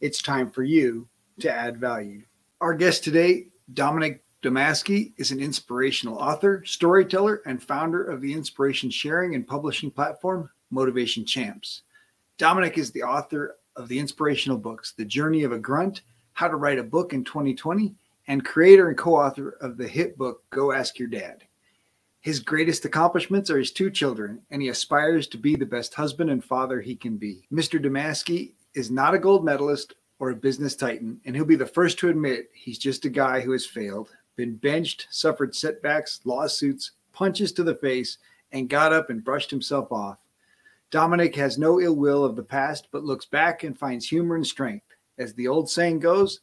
it's time for you to add value. Our guest today, Dominic Domanski, is an inspirational author, storyteller, and founder of the inspiration sharing and publishing platform, Motivation Champs. Dominic is the author of the inspirational books, The Journey of a Grunt, How to Write a Book in 2020, and creator and co author of the hit book, Go Ask Your Dad. His greatest accomplishments are his two children, and he aspires to be the best husband and father he can be. Mr. Domanski is not a gold medalist or a business titan, and he'll be the first to admit he's just a guy who has failed, been benched, suffered setbacks, lawsuits, punches to the face, and got up and brushed himself off. Dominic has no ill will of the past, but looks back and finds humor and strength. As the old saying goes,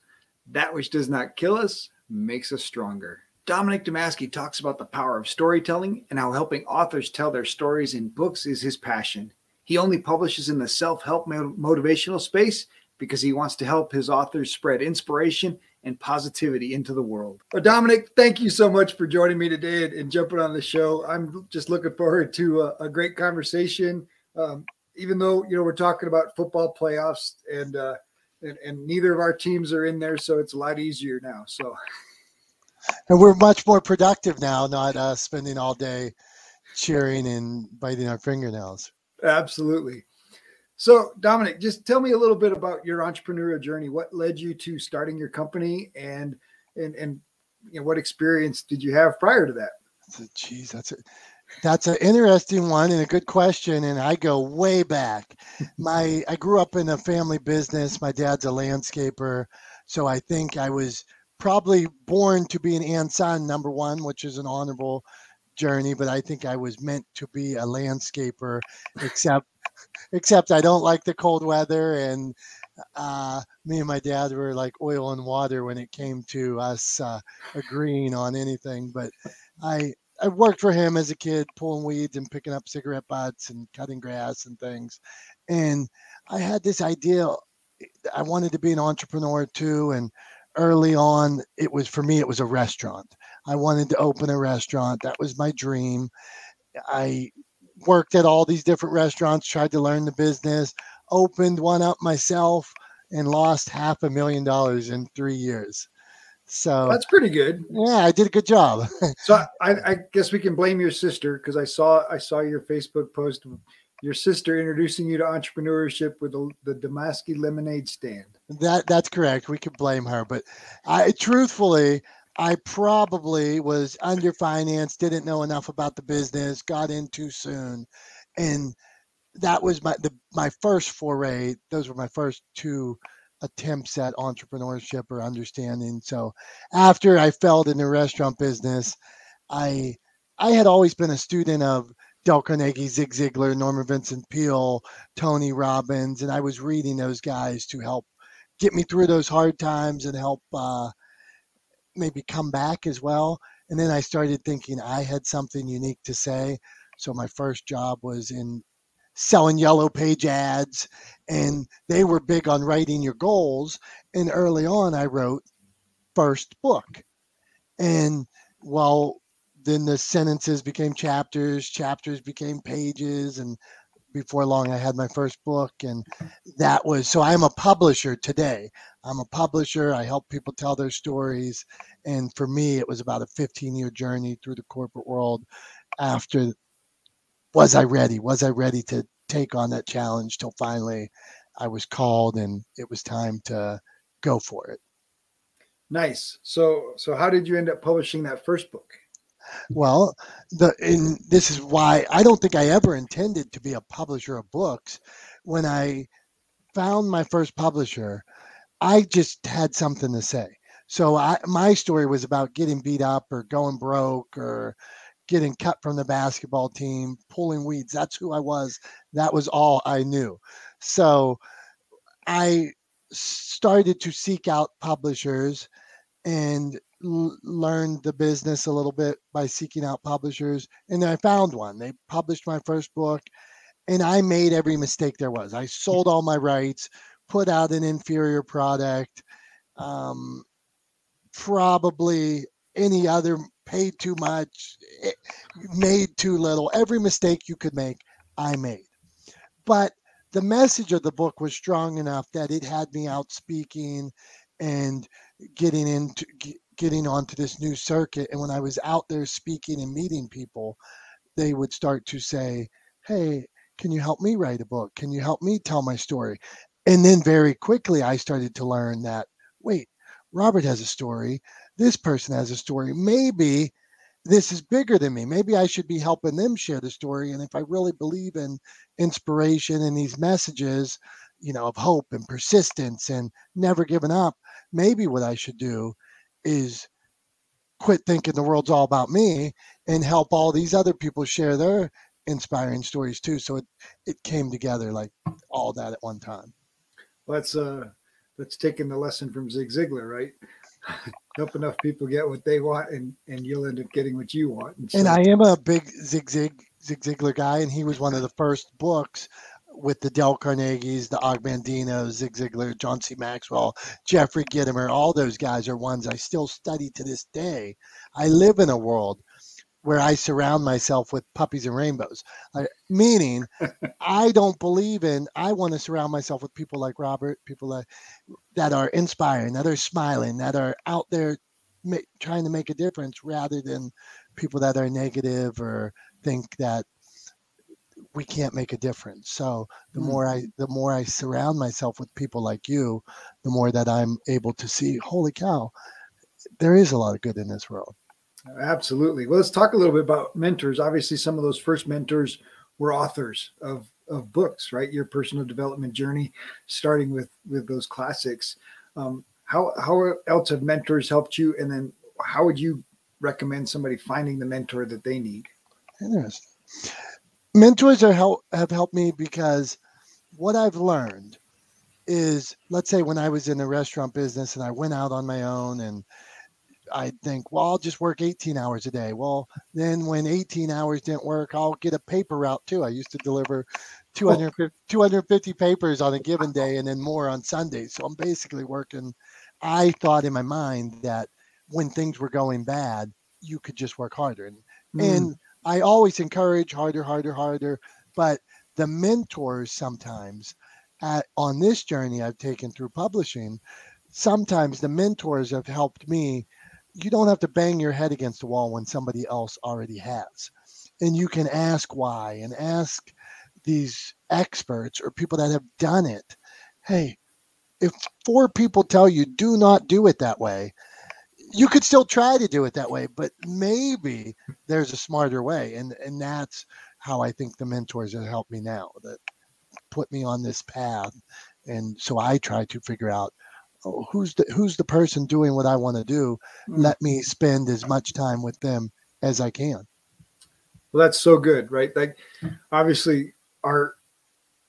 that which does not kill us makes us stronger. Dominic Domanski talks about the power of storytelling and how helping authors tell their stories in books is his passion. He only publishes in the self help motivational space because he wants to help his authors spread inspiration and positivity into the world. Well, Dominic, thank you so much for joining me today and, and jumping on the show. I'm just looking forward to a, a great conversation. Um, even though you know we're talking about football playoffs and, uh, and and neither of our teams are in there, so it's a lot easier now. So, and we're much more productive now, not uh, spending all day cheering and biting our fingernails. Absolutely. So, Dominic, just tell me a little bit about your entrepreneurial journey. What led you to starting your company, and and and you know, what experience did you have prior to that? Geez, that's a that's an interesting one and a good question. And I go way back. My I grew up in a family business. My dad's a landscaper, so I think I was probably born to be an Anson number one, which is an honorable journey, but I think I was meant to be a landscaper, except except I don't like the cold weather and uh, me and my dad were like oil and water when it came to us uh, agreeing on anything. But I I worked for him as a kid, pulling weeds and picking up cigarette butts and cutting grass and things. And I had this idea. I wanted to be an entrepreneur too, and early on, it was for me. It was a restaurant. I wanted to open a restaurant. That was my dream. I worked at all these different restaurants, tried to learn the business, opened one up myself, and lost half a million dollars in three years. So that's pretty good. Yeah, I did a good job. so I, I, guess we can blame your sister because I saw I saw your Facebook post your sister introducing you to entrepreneurship with the, the Domanski lemonade stand. That that's correct. We can blame her, but I truthfully I probably was underfinanced, didn't know enough about the business, got in too soon, and that was my the my first foray. Those were my first two attempts at entrepreneurship or understanding. So after I failed in the restaurant business, I I had always been a student of Dale Carnegie, Zig Ziglar, Norman Vincent Peale, Tony Robbins, and I was reading those guys to help get me through those hard times and help uh, maybe come back as well. And then I started thinking I had something unique to say. So my first job was in selling yellow page ads, and they were big on writing your goals. And early on, I wrote first book. And well, then the sentences became chapters, chapters became pages, and before long I had my first book and that was so I'm a publisher today. I'm a publisher. I help people tell their stories and for me it was about a 15 year journey through the corporate world after was I ready? Was I ready to take on that challenge till finally I was called and it was time to go for it. Nice. So so how did you end up publishing that first book? Well, the and this is why I don't think I ever intended to be a publisher of books. When I found my first publisher, I just had something to say. So I, my story was about getting beat up or going broke or getting cut from the basketball team, pulling weeds. That's who I was. That was all I knew. So I started to seek out publishers and l- learned the business a little bit by seeking out publishers. And I found one. They published my first book, and I made every mistake there was. I sold all my rights, put out an inferior product, um, probably any other paid too much, eh, made too little. Every mistake you could make, I made. But the message of the book was strong enough that it had me out speaking and getting into getting onto this new circuit and when i was out there speaking and meeting people they would start to say hey can you help me write a book? Can you help me tell my story? And then very quickly i started to learn that wait robert has a story. This person has a story. Maybe this is bigger than me. Maybe i should be helping them share the story. And if i really believe in inspiration and these messages you know of hope and persistence and never giving up maybe what i should do is quit thinking the world's all about me and help all these other people share their inspiring stories too. So it it came together like all that at one time. Well, that's uh that's taking the lesson from Zig Ziglar, right? Help enough people get what they want, and and you'll end up getting what you want. And, so, and I am a big Zig Zig Zig Ziglar guy, and he was one of the first books with the Dale Carnegies, the Og Mandino, Zig Ziglar, John C. Maxwell, Jeffrey Gitomer, all those guys are ones I still study to this day. I live in a world where I surround myself with puppies and rainbows. Uh, meaning, I don't believe in. I want to surround myself with people like Robert, people that that are inspiring, that are smiling, that are out there ma- trying to make a difference, rather than people that are negative or think that we can't make a difference. So the mm. more I the more I surround myself with people like you, the more that I'm able to see, holy cow, there is a lot of good in this world. Absolutely. Well, let's talk a little bit about mentors. Obviously, some of those first mentors were authors of of books, right? Your personal development journey, starting with with those classics. Um, how how else have mentors helped you? And then how would you recommend somebody finding the mentor that they need? Interesting mentors are help, have helped me because what I've learned is, let's say when I was in the restaurant business and I went out on my own and I think, well, I'll just work 18 hours a day. Well, then when 18 hours didn't work, I'll get a paper route too. I used to deliver 250, 250 papers on a given day and then more on Sundays. So I'm basically working. I thought in my mind that when things were going bad, you could just work harder. And, mm. and I always encourage harder, harder, harder. But the mentors sometimes at, on this journey I've taken through publishing, sometimes the mentors have helped me. You don't have to bang your head against the wall when somebody else already has. And you can ask why and ask these experts or people that have done it. Hey, if four people tell you do not do it that way, you could still try to do it that way, but maybe there's a smarter way. And and that's how I think the mentors have helped me now that put me on this path. And so I try to figure out oh, who's the who's the person doing what I want to do. Mm-hmm. Let me spend as much time with them as I can. Well, that's so good, right? Like obviously our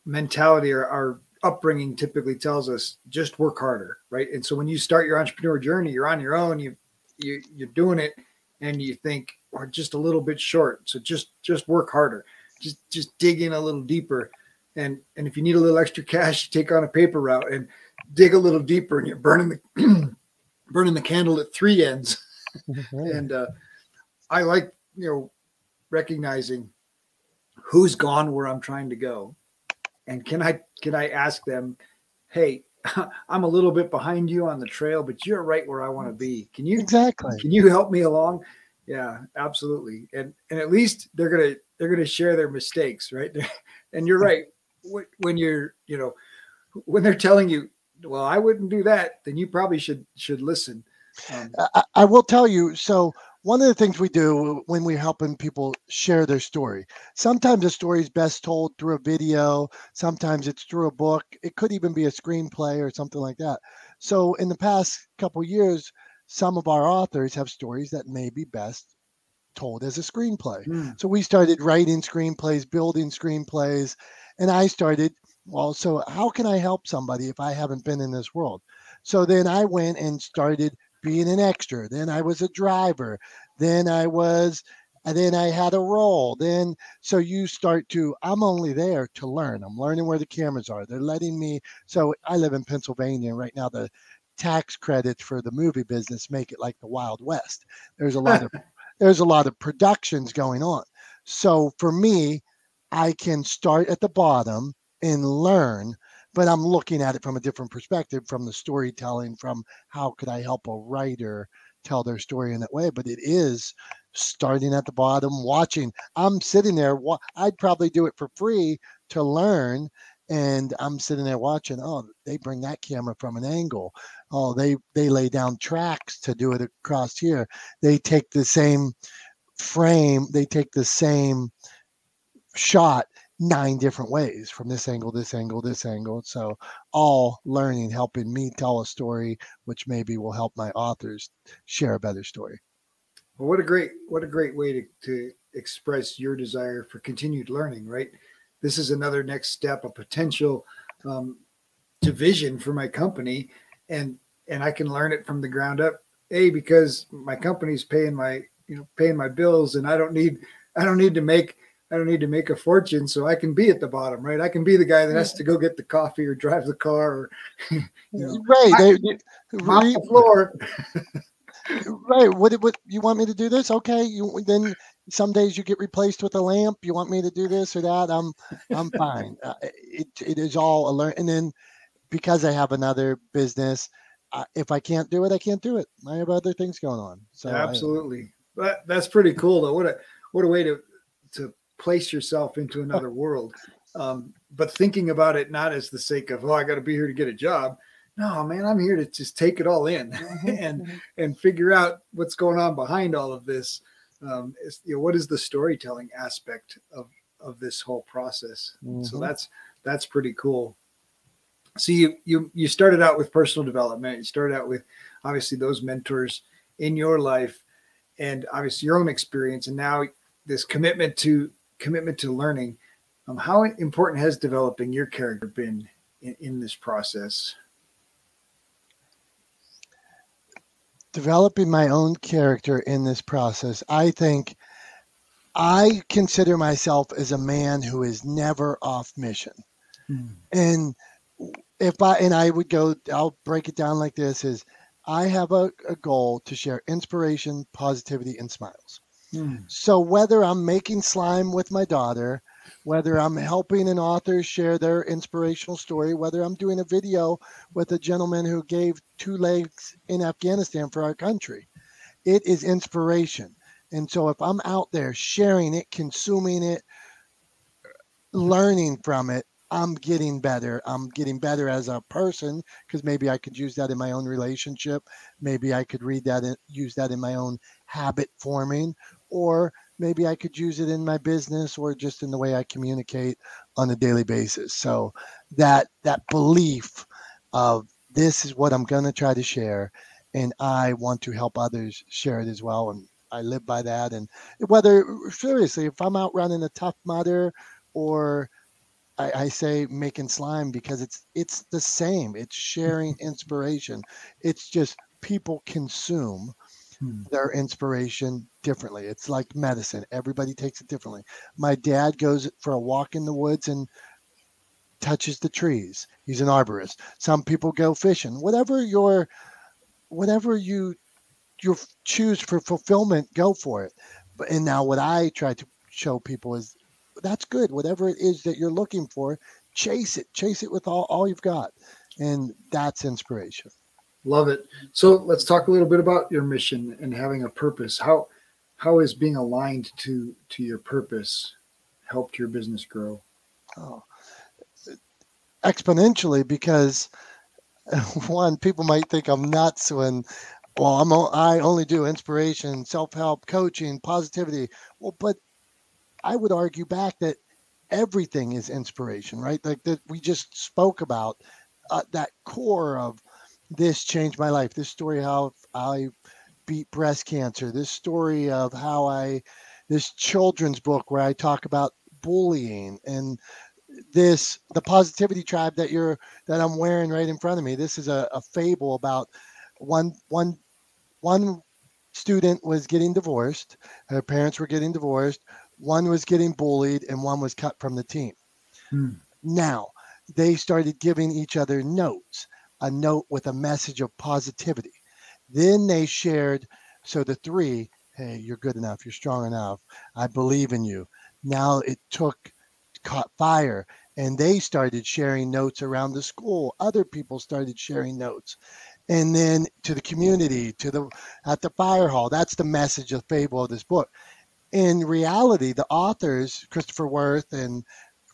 mentality or our upbringing typically tells us just work harder, right? And so when you start your entrepreneur journey, you're on your own, you, you you're doing it, and you think we're just a little bit short. So just just work harder, just just dig in a little deeper, and and if you need a little extra cash, you take on a paper route and dig a little deeper, and you're burning the burning the candle at three ends. and uh, I like you know recognizing who's gone where I'm trying to go and can I can I ask them, hey, I'm a little bit behind you on the trail, but you're right where I want to be. Can you exactly? Can you help me along? Yeah, absolutely. And and at least they're gonna they're gonna share their mistakes, right? and you're right. When you're you know when they're telling you, well, I wouldn't do that, then you probably should should listen. Um, I, I will tell you. So one of the things we do when we're helping people share their story sometimes a story is best told through a video sometimes it's through a book it could even be a screenplay or something like that so in the past couple years some of our authors have stories that may be best told as a screenplay mm. so we started writing screenplays building screenplays and i started well, so how can I help somebody if I haven't been in this world? So then I went and started being an extra. Then I was a driver. Then I was, and then I had a role. Then, so you start to, I'm only there to learn. I'm learning where the cameras are. They're letting me, so I live in Pennsylvania. Right now, the tax credits for the movie business make it like the Wild West. There's a lot of, there's a lot of productions going on. So for me, I can start at the bottom and learn but i'm looking at it from a different perspective from the storytelling from how could i help a writer tell their story in that way but it is starting at the bottom watching. I'm sitting there i'd probably do it for free to learn and i'm sitting there watching oh they bring that camera from an angle. Oh they they lay down tracks to do it across here. They take the same frame they take the same shot nine different ways from this angle, this angle, this angle. So all learning, helping me tell a story, which maybe will help my authors share a better story. Well, what a great, what a great way to, to express your desire for continued learning, right? This is another next step, a potential um, division for my company. And, and I can learn it from the ground up. A, because my company's paying my, you know, paying my bills and I don't need, I don't need to make I don't need to make a fortune, so I can be at the bottom, right? I can be the guy that has to go get the coffee or drive the car, or you know, right? They, mop the floor. right. What, what you want me to do this? Okay. You then some days you get replaced with a lamp. You want me to do this or that? I'm I'm fine. Uh, it it is all alert. And then because I have another business, uh, if I can't do it, I can't do it. I have other things going on. So absolutely, I, that, that's pretty cool though. What a what a way to place yourself into another world. Um, but thinking about it not as the sake of, oh, I got to be here to get a job. No, man, I'm here to just take it all in mm-hmm, and mm-hmm. and figure out what's going on behind all of this. Um, is, you know, what is the storytelling aspect of of this whole process? Mm-hmm. So that's that's pretty cool. So you you you started out with personal development. You started out with obviously those mentors in your life, and obviously your own experience, and now this commitment to commitment to learning. Um, how important has developing your character been in, in this process? Developing my own character in this process, I think I consider myself as a man who is never off mission. Hmm. And if I and I would go, I'll break it down like this: is I have a, a goal to share inspiration, positivity, and smiles. Mm. So whether I'm making slime with my daughter, whether I'm helping an author share their inspirational story, whether I'm doing a video with a gentleman who gave two legs in Afghanistan for our country, it is inspiration. And so if I'm out there sharing it, consuming it, learning from it, I'm getting better. I'm getting better as a person because maybe I could use that in my own relationship. Maybe I could read that and use that in my own habit forming, or maybe I could use it in my business or just in the way I communicate on a daily basis. So that that belief of this is what I'm going to try to share and I want to help others share it as well and I live by that and whether seriously if I'm out running a Tough Mudder or I, I, say making slime because it's it's the same. It's sharing inspiration. It's just people consume hmm. their inspiration differently. It's like medicine. Everybody takes it differently. My dad goes for a walk in the woods and touches the trees. He's an arborist. Some people go fishing. Whatever your whatever you you choose for fulfillment, go for it. But and now what I try to show people is that's good. Whatever it is that you're looking for, chase it. Chase it with all, all you've got. And that's inspiration. Love it. So let's talk a little bit about your mission and having a purpose. How how is being aligned to to your purpose helped your business grow? Oh, exponentially because one people might think I'm nuts when well I'm I only do inspiration, self-help, coaching, positivity. Well, but I would argue back that everything is inspiration, right? Like that we just spoke about uh, that core of this changed my life. This story how I beat breast cancer. This story of how I this children's book where I talk about bullying and this the positivity tribe that you're that I'm wearing right in front of me. This is a, a fable about one one one student was getting divorced. Her parents were getting divorced. One was getting bullied, and one was cut from the team. Hmm. Now they started giving each other notes, a note with a message of positivity. Then they shared. So the three, hey, you're good enough. You're strong enough. I believe in you. Now it took caught fire and they started sharing notes around the school other people started sharing notes and then to the community to the at the fire hall that's the message of fable of this book in reality the authors christopher worth and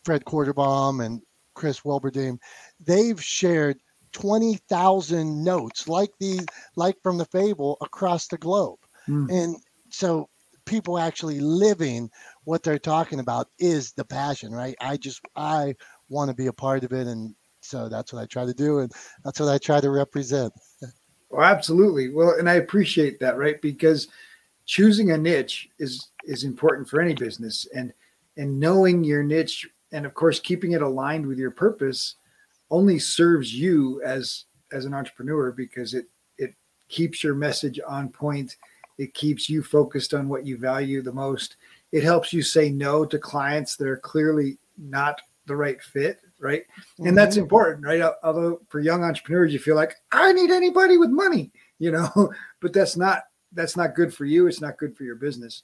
fred quarterbaum and chris wilberding they've shared 20,000 notes like these like from the fable across the globe mm. and so people actually living what they're talking about is the passion, right? I just I want to be a part of it, and so that's what I try to do, and that's what I try to represent. Well, absolutely. Well, and I appreciate that, right? Because choosing a niche is is important for any business, and and knowing your niche, and of course keeping it aligned with your purpose, only serves you as as an entrepreneur because it it keeps your message on point. It keeps you focused on what you value the most it helps you say no to clients that are clearly not the right fit, right? Mm-hmm. And that's mm-hmm. important, right? Although for young entrepreneurs, you feel like I need anybody with money, you know, but that's not that's not good for you. It's not good for your business.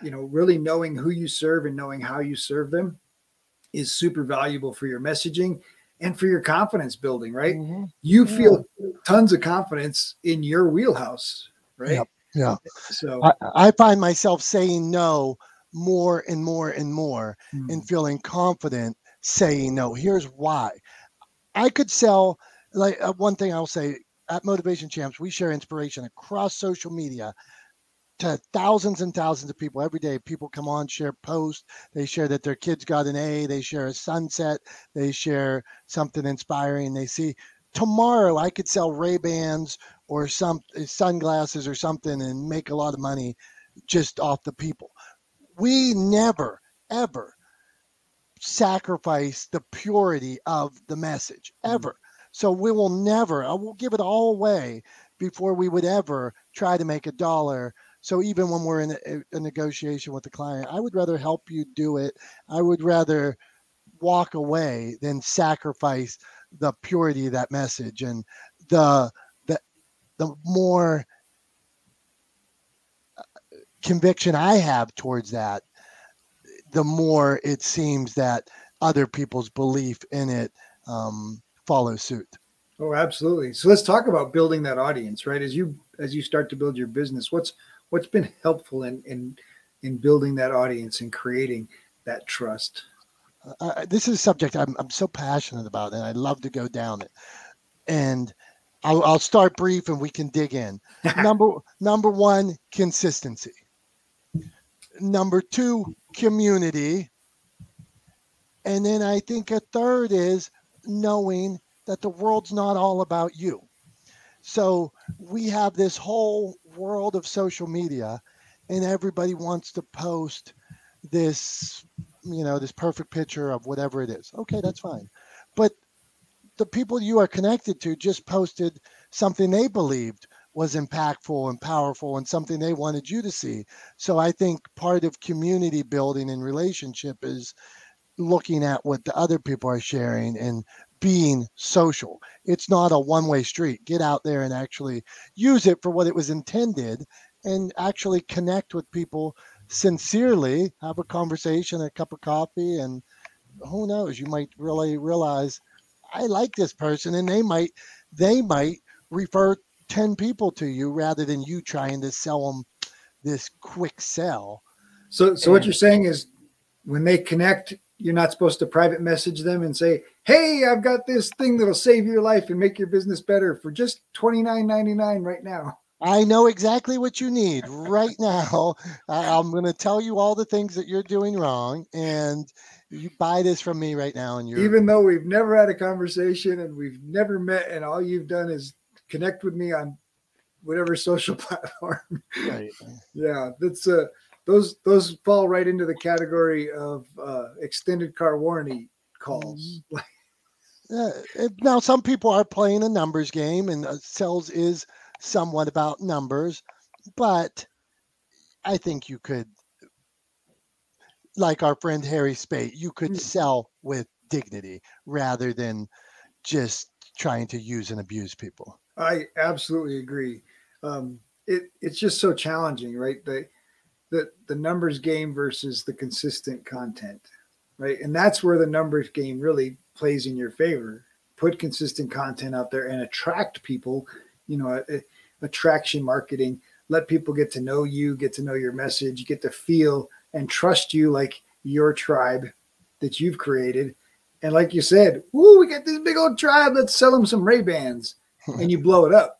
You know, really knowing who you serve and knowing how you serve them is super valuable for your messaging and for your confidence building, right? Mm-hmm. You feel tons of confidence in your wheelhouse, right? Yep. Yeah. So I, I, find myself saying no more and more and more mm. and feeling confident saying no. Here's why. I could sell like uh, one thing I'll say at Motivation Champs, we share inspiration across social media to thousands and thousands of people every day. People come on, share posts. They share that their kids got an A. They share a sunset. They share something inspiring. They see tomorrow I could sell Ray Bans or some sunglasses or something and make a lot of money just off the people we never, ever sacrifice the purity of the message, mm-hmm. ever. So we will never, I will give it all away before we would ever try to make a dollar. So even when we're in a, a, negotiation with the client, I would rather help you do it. I would rather walk away than sacrifice the purity of that message and the the the more conviction I have towards that, the more it seems that other people's belief in it um, follows suit. Oh, absolutely. So let's talk about building that audience, right? As you as you start to build your business, what's what's been helpful in in in building that audience and creating that trust? Uh, this is a subject I'm I'm so passionate about, and I love to go down it. And I'll, I'll start brief, and we can dig in. number number one, consistency. Number two, community. And then I think a third is knowing that the world's not all about you. So we have this whole world of social media, and everybody wants to post this, you know, this perfect picture of whatever it is. Okay, that's fine. But the people you are connected to just posted something they believed was impactful and powerful and something they wanted you to see. So I think part of community building and relationship is looking at what the other people are sharing and being social. It's not a one way street. Get out there and actually use it for what it was intended and actually connect with people sincerely, have a conversation, a cup of coffee, and who knows, you might really realize I like this person and they might they might refer 10 people to you rather than you trying to sell them this quick sell. So, so and, what you're saying is when they connect, you're not supposed to private message them and say, Hey, I've got this thing that'll save your life and make your business better for just $29.99 right now. I know exactly what you need right now. I'm going to tell you all the things that you're doing wrong, and you buy this from me right now. And you're even though we've never had a conversation and we've never met, and all you've done is connect with me on whatever social platform. Right. yeah, that's uh those those fall right into the category of uh, extended car warranty calls. Uh, now, some people are playing a numbers game, and uh, sales is somewhat about numbers, but I think you could, like our friend Harry Spate, you could Mm. sell with dignity rather than just trying to use and abuse people. I absolutely agree. Um, it it's just so challenging, right? The the the numbers game versus the consistent content, right? And that's where the numbers game really plays in your favor. Put consistent content out there and attract people. You know, attraction marketing. Let people get to know you, get to know your message, get to feel and trust you like your tribe that you've created. And like you said, woo, we got this big old tribe. Let's sell them some Ray Bans, and you blow it up,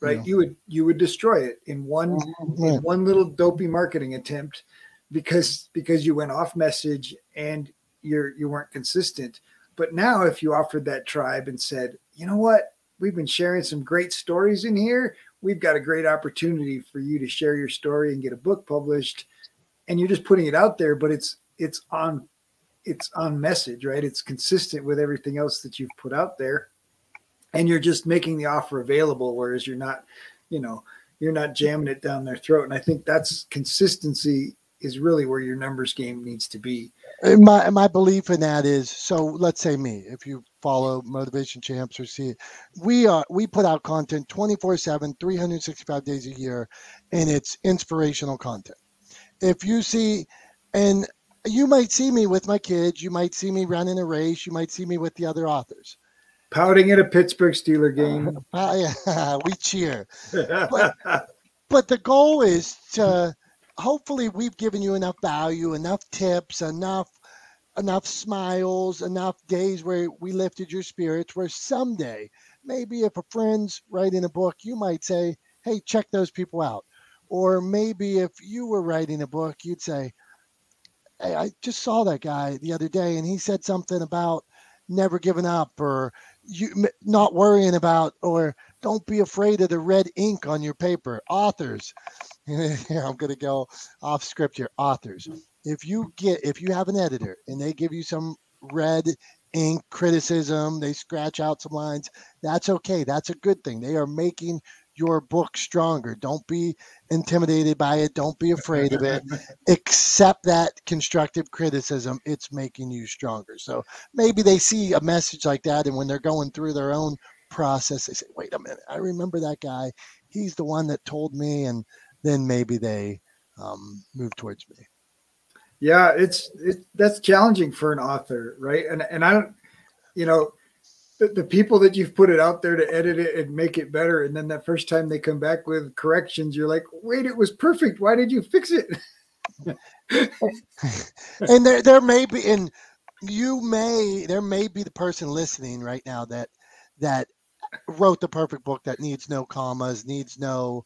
right? Yeah. You would you would destroy it in one Yeah. in one little dopey marketing attempt because because you went off message and you're you weren't consistent. But now if you offered that tribe and said, you know what, we've been sharing some great stories in here. We've got a great opportunity for you to share your story and get a book published. And you're just putting it out there, but it's it's on it's on message, right? It's consistent with everything else that you've put out there. And you're just making the offer available, whereas you're not, you know, you're not jamming it down their throat. And I think that's consistency is really where your numbers game needs to be. My my belief in that is so let's say me if you follow motivation champs or see it we are we put out content 24 7 365 days a year and it's inspirational content if you see and you might see me with my kids you might see me running a race you might see me with the other authors Pouting at a Pittsburgh Steeler game. Uh, we cheer but the goal is to hopefully we've given you enough value enough tips enough enough smiles enough days where we lifted your spirits where someday maybe if a friend's writing a book you might say hey check those people out or maybe if you were writing a book you'd say hey i just saw that guy the other day and he said something about never giving up or you not worrying about or don't be afraid of the red ink on your paper. Authors. I'm going to go off script here. Authors. If you get if you have an editor and they give you some red ink criticism they scratch out some lines that's okay. That's a good thing. They are making your book stronger. Don't be intimidated by it. Don't be afraid of it. Accept that constructive criticism. It's making you stronger. So maybe they see a message like that and when they're going through their own process they say wait a minute. I remember that guy. He's the one that told me and then maybe they um, move towards me. Yeah, it's it, that's challenging for an author, right? And and I don't, you know, the, the people that you've put it out there to edit it and make it better, and then that first time they come back with corrections, you're like, wait, it was perfect. Why did you fix it? and there there may be and you may there may be the person listening right now that that wrote the perfect book that needs no commas needs no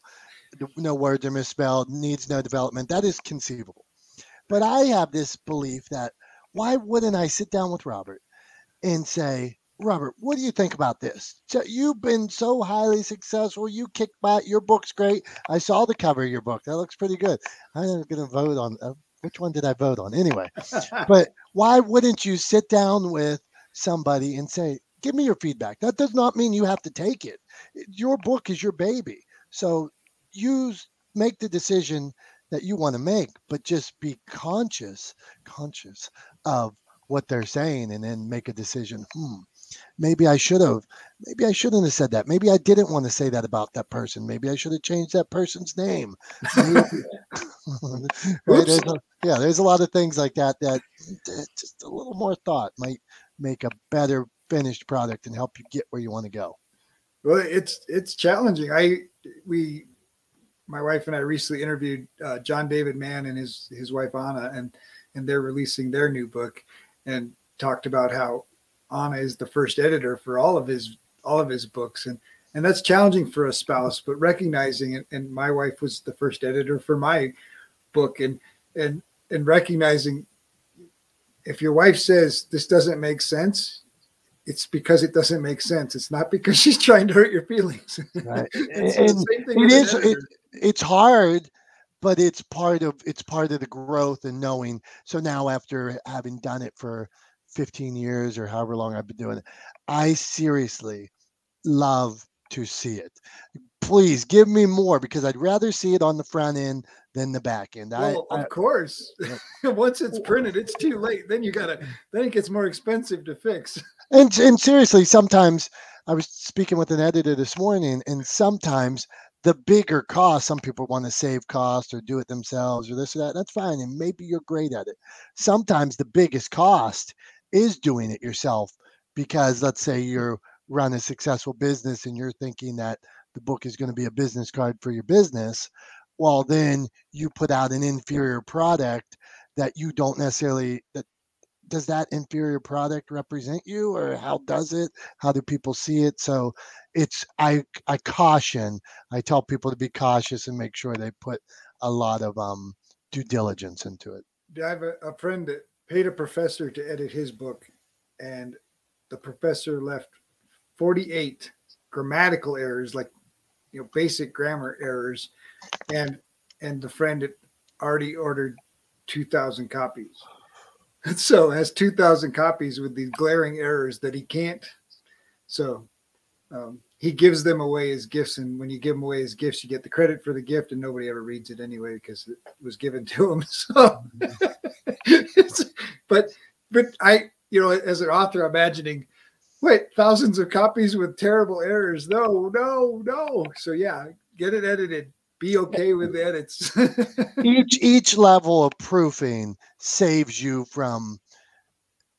no words are misspelled needs no development that is conceivable but i have this belief that why wouldn't i sit down with robert and say robert what do you think about this you've been so highly successful you kick butt your book's great i saw the cover of your book that looks pretty good i'm going to vote on uh, which one did I vote on? Anyway, but why wouldn't you sit down with somebody and say, give me your feedback? That does not mean you have to take it. Your book is your baby. So use, make the decision that you want to make, but just be conscious, conscious of what they're saying and then make a decision. Hmm, maybe I should have, maybe I shouldn't have said that. Maybe I didn't want to say that about that person. Maybe I should have changed that person's name. Right? There's a, yeah, there's a lot of things like that that just a little more thought might make a better finished product and help you get where you want to go. Well, it's it's challenging. I we my wife and I recently interviewed uh, John David Mann and his his wife Anna, and and they're releasing their new book, and talked about how Anna is the first editor for all of his all of his books, and and that's challenging for a spouse, but recognizing it. And my wife was the first editor for my book, and and and recognizing if your wife says this doesn't make sense, it's because it doesn't make sense. It's not because she's trying to hurt your feelings. Right. It's the And same thing it is- it-. It's hard, but it's part of it's part of the growth and knowing. So now after having done it for 15 years or however long I've been doing it. I seriously love to see it. Please give me more because I'd rather see it on the front end than the back end. Well, I, of course. Once it's printed, it's too late. Then you gotta then it gets more expensive to fix. And and seriously, sometimes I was speaking with an editor this morning, and sometimes the bigger cost, some people want to save cost or do it themselves or this or that. That's fine. And maybe you're great at it. Sometimes the biggest cost is doing it yourself because let's say you're run a successful business and you're thinking that the book is going to be a business card for your business. Well, then you put out an inferior product that you don't necessarily that does that inferior product represent you or how does it how do people see it so it's i i caution i tell people to be cautious and make sure they put a lot of um due diligence into it I have a, a friend that paid a professor to edit his book, and the professor left 48 grammatical errors, like you know, basic grammar errors, and and the friend had already ordered 2,000 copies. So has 2,000 copies with these glaring errors that he can't. So um, he gives them away as gifts, and when you give them away as gifts, you get the credit for the gift, and nobody ever reads it anyway because it was given to him. So, but but I, you know, as an author, imagining, wait, thousands of copies with terrible errors. No, no, no. So yeah, get it edited. Be okay with edits. each each level of proofing saves you from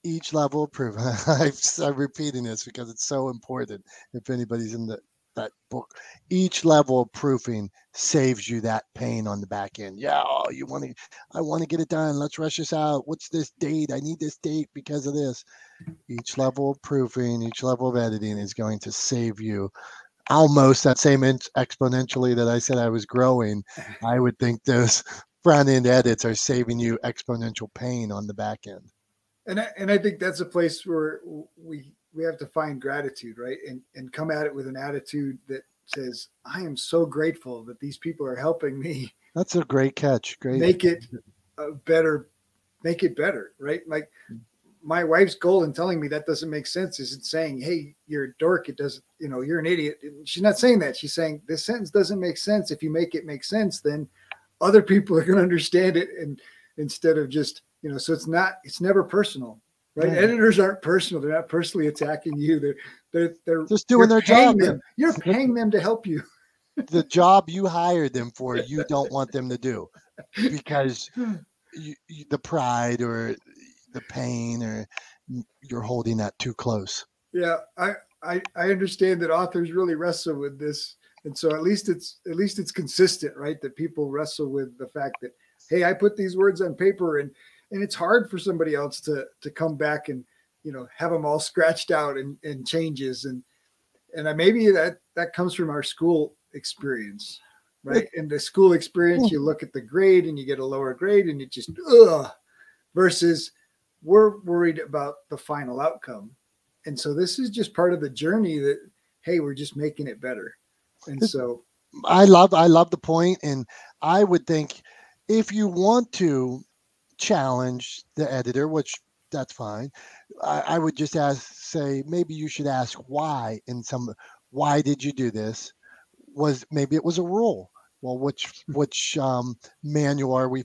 each level of proof. I'm repeating this because it's so important. If anybody's in the that book, each level of proofing saves you that pain on the back end. Yeah, oh, you want to, I want to get it done. Let's rush this out. What's this date? I need this date because of this. Each level of proofing, each level of editing is going to save you almost that same exponentially that I said I was growing. I would think those front end edits are saving you exponential pain on the back end and I, and I think that's a place where we we have to find gratitude, right? And and come at it with an attitude that says, "I am so grateful that these people are helping me." That's a great catch. Great. Make it better, make it better, right? Like hmm. my wife's goal in telling me that doesn't make sense isn't saying, "Hey, you're a dork." It doesn't, you know, you're an idiot. She's not saying that. She's saying this sentence doesn't make sense. If you make it make sense, then other people are going to understand it, and instead of just you know so it's not it's never personal right? Yeah. editors aren't personal. They're not personally attacking you. They're they're they're just doing their job them. you're paying them to help you. The job you hired them for you don't want them to do because you, you, the pride or the pain or you're holding that too close. Yeah I, I i understand that authors really wrestle with this. And so at least it's at least it's consistent right? That people wrestle with the fact that hey i put these words on paper and and it's hard for somebody else to to come back and you know have them all scratched out and, and changes. And and maybe that that comes from our school experience right? In the school experience you look at the grade and you get a lower grade and it just ugh versus we're worried about the final outcome. And so this is just part of the journey that hey we're just making it better. And so i love i love the point. And i would think if you want to challenge the editor, which that's fine. I, I, would just ask, say, maybe you should ask why in some, why did you do this? Was maybe it was a rule. Well, which hmm. which um, manual are we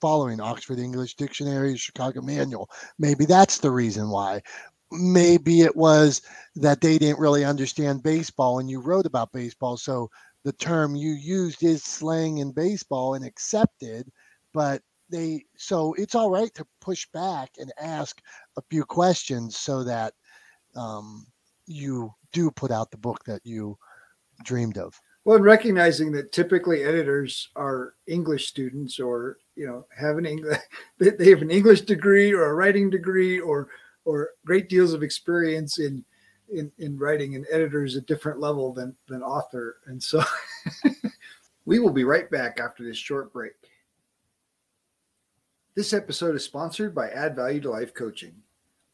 following? Oxford English Dictionary, Chicago Manual. Maybe that's the reason why. Maybe it was that they didn't really understand baseball, and you wrote about baseball, so the term you used is slang in baseball and accepted, but they so it's all right to push back and ask a few questions so that um, you do put out the book that you dreamed of. Well and recognizing that typically editors are english students or you know have an english they have an english degree or a writing degree or or great deals of experience in in, in writing and editors a different level than than author. And so we will be right back after this short break this episode is sponsored by Add Value to Life Coaching.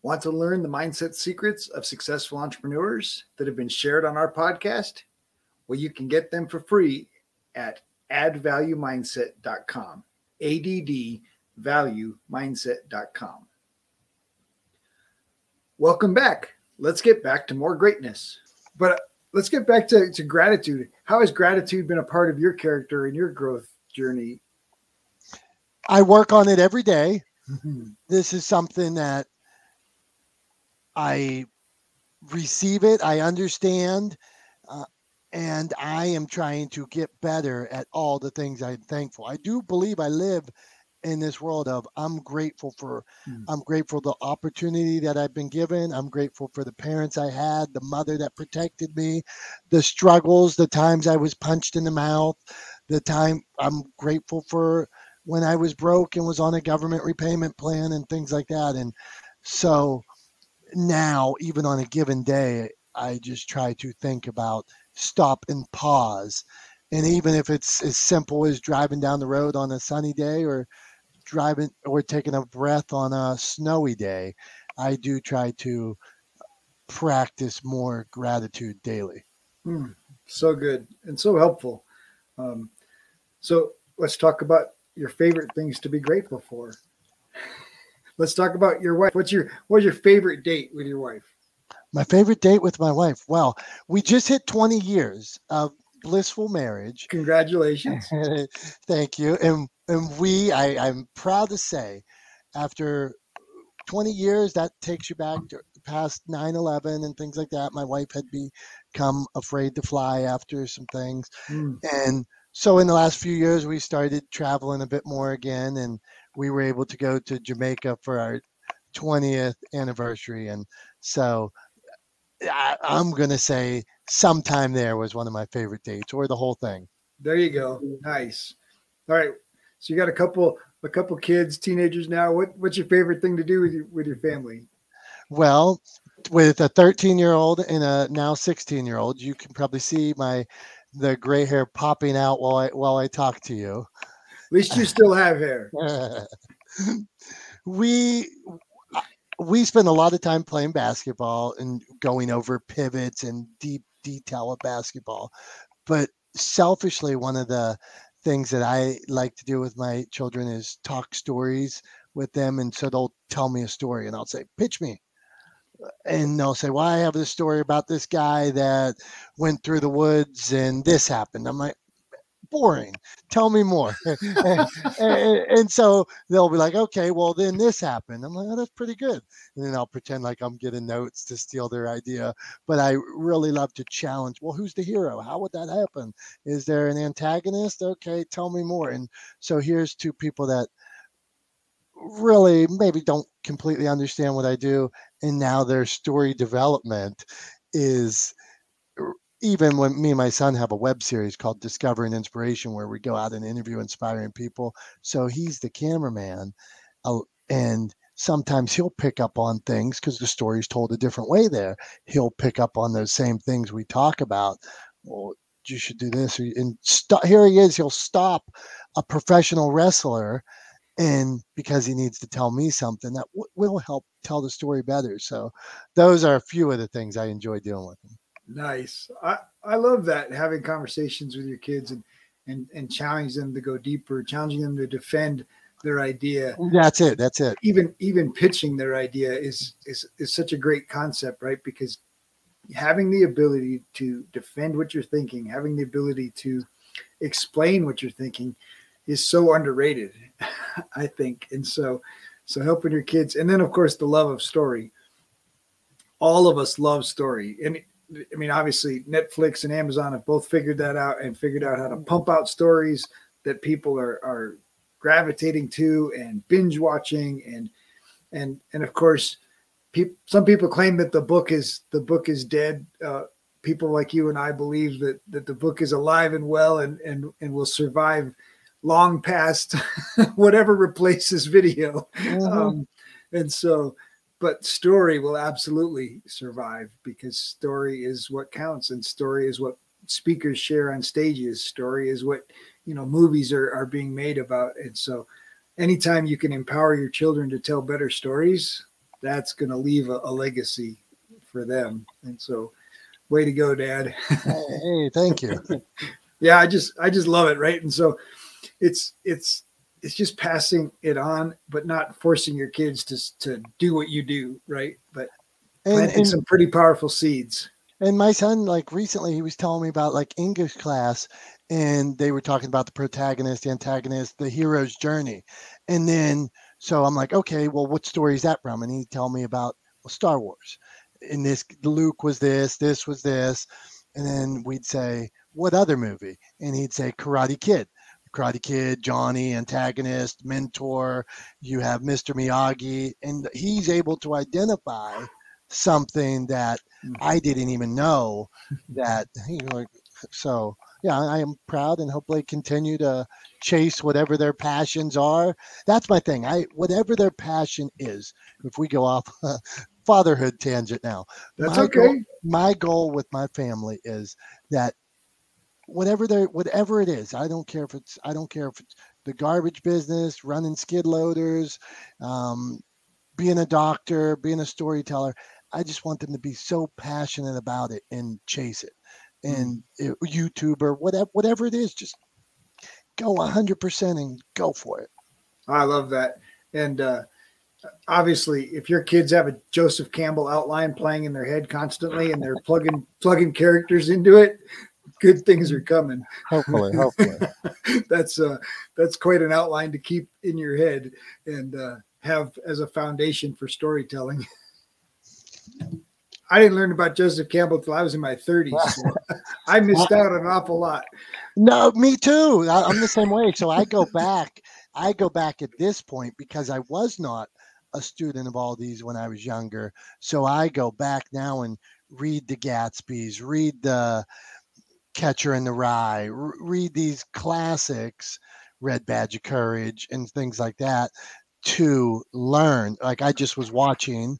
Want to learn the mindset secrets of successful entrepreneurs that have been shared on our podcast? Well, you can get them for free at addvaluemindset.com. ADD valuemindset.com. welcome back. Let's get back to more greatness. But let's get back to, to gratitude. How has gratitude been a part of your character and your growth journey? I work on it every day. this is something that I receive it, I understand, uh, and I am trying to get better at all the things I'm thankful. I do believe I live in this world of I'm grateful for mm. I'm grateful the opportunity that I've been given. I'm grateful for the parents I had, the mother that protected me, the struggles, the times I was punched in the mouth, the time I'm grateful for when I was broke and was on a government repayment plan and things like that. And so now, even on a given day, I just try to think about stop and pause. And even if it's as simple as driving down the road on a sunny day or driving or taking a breath on a snowy day, I do try to practice more gratitude daily. Mm, so good and so helpful. Um, so let's talk about your favorite things to be grateful for. Let's talk about your wife. What's your what's your favorite date with your wife? My favorite date with my wife. Well, we just hit 20 years of blissful marriage. Congratulations. Thank you. And and we I, I'm proud to say after 20 years that takes you back to past 9-11 and things like that my wife had become afraid to fly after some things mm. and so in the last few years we started traveling a bit more again and we were able to go to Jamaica for our 20th anniversary. And so I, am going to say sometime there was one of my favorite dates or the whole thing. There you go. Nice. All right. So you got a couple, a couple kids, teenagers now. What, what's your favorite thing to do with your, with your family? Well, with a 13 year old and a now 16 year old, you can probably see my, the gray hair popping out while I, while I talk to you. At least you still have hair. we we spend a lot of time playing basketball and going over pivots and deep detail of basketball. But selfishly, one of the things that I like to do with my children is talk stories with them. And so they'll tell me a story and I'll say, pitch me. And they'll say, Well, I have this story about this guy that went through the woods and this happened. I'm like, boring. Tell me more. and, and, and, so they'll be like, okay, well, then this happened. I'm like, oh, that's pretty good. And then I'll pretend like I'm getting notes to steal their idea. But I really love to challenge. Well, who's the hero? How would that happen? Is there an antagonist? Okay, tell me more. And so here's two people that really maybe don't completely understand what I do. And now their story development is er, even when me and my son have a web series called Discovering Inspiration, where we go out and interview inspiring people. So he's the cameraman, and sometimes he'll pick up on things because the story's told a different way there. He'll pick up on those same things we talk about. Well, you should do this, and st- here he is. He'll stop a professional wrestler, and because he needs to tell me something that w- will help tell the story better. So, those are a few of the things I enjoy doing with him. Nice. I, I love that having conversations with your kids and, and, and challenge them to go deeper, challenging them to defend their idea. That's it. That's it. Even even pitching their idea is is is such a great concept, right? Because having the ability to defend what you're thinking, having the ability to explain what you're thinking is so underrated, I think. And so so helping your kids and then of course the love of story. All of us love story. And I mean, obviously, Netflix and Amazon have both figured that out and figured out how to pump out stories that people are are gravitating to and binge watching and and and of course, people. Some people claim that the book is the book is dead. Uh, people like you and I believe that that the book is alive and well and and and will survive long past whatever replaces video. Mm-hmm. Um, and so but story will absolutely survive because story is what counts and story is what speakers share on stages. Story is what you know movies are, are being made about. And so anytime you can empower your children to tell better stories that's going to leave a, a, legacy for them. And so way to go dad. Hey thank you. Yeah i just i just love it right? And so it's it's it's just passing it on, but not forcing your kids to to do what you do, right? But And, planting and, some pretty powerful seeds. And my son, like recently, he was telling me about like English class, and they were talking about the protagonist, the antagonist, the hero's journey. And then, so I'm like, okay, well, what story is that from? And he told me about well, Star Wars. And this, Luke was this, this was this. And then we'd say, what other movie? And he'd say Karate Kid. Karate Kid, Johnny, antagonist, mentor. You have Mr. Miyagi, and he's able to identify something that mm-hmm. I didn't even know that. You know, so yeah, I am proud and hopefully continue to chase whatever their passions are. That's my thing. I whatever their passion is. If we go off fatherhood tangent now, that's my okay. Goal, my goal with my family is that whatever they whatever it is, I don't care if it's I don't care if it's the garbage business, running skid loaders, um, being a doctor, being a storyteller. I just want them to be so passionate about it and chase it. Mm. And mm. it, YouTuber, whatever whatever it is, just go 100% and go for it. I love that. And uh, obviously, if your kids have a Joseph Campbell outline playing in their head constantly and they're plugging plugging characters into it, good things are coming. Hopefully, hopefully. that's uh that's quite an outline to keep in your head and uh, have as a foundation for storytelling. I didn't learn about Joseph Campbell till I was in my 30s. So I missed out an awful lot. No, me too. I'm the same way. So I go back. I go back at this point because I was not a student of all these when I was younger. So I go back now and read the Gatsby's, read the Catcher in the Rye, r- read these classics, Red Badge of Courage, and things like that to learn. Like I just was watching,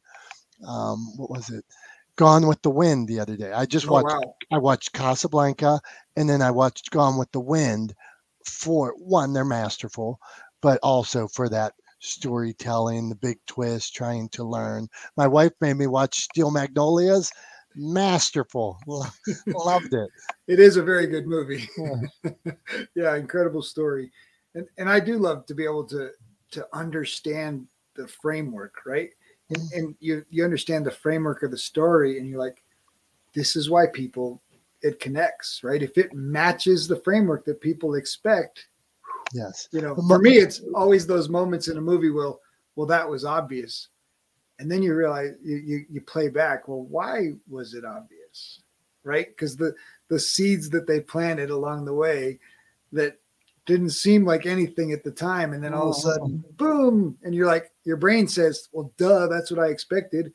um, what was it? Gone with the Wind the other day. I just oh, watched. Wow. I watched Casablanca, and then I watched Gone with the Wind. For one, they're masterful, but also for that storytelling, the big twist, trying to learn. My wife made me watch Steel Magnolias masterful. Loved it. It is a very good movie. Yeah. yeah, incredible story. And and I do love to be able to to understand the framework, right? And, mm. and you you understand the framework of the story and you're like this is why people it connects, right? If it matches the framework that people expect. Yes. You know, for me it's always those moments in a movie well well that was obvious and then you realize you, you, you play back well why was it obvious right? Because the the seeds that they planted along the way that didn't seem like anything at the time and then all of a oh. sudden oh. boom and you're like your brain says well duh that's what i expected.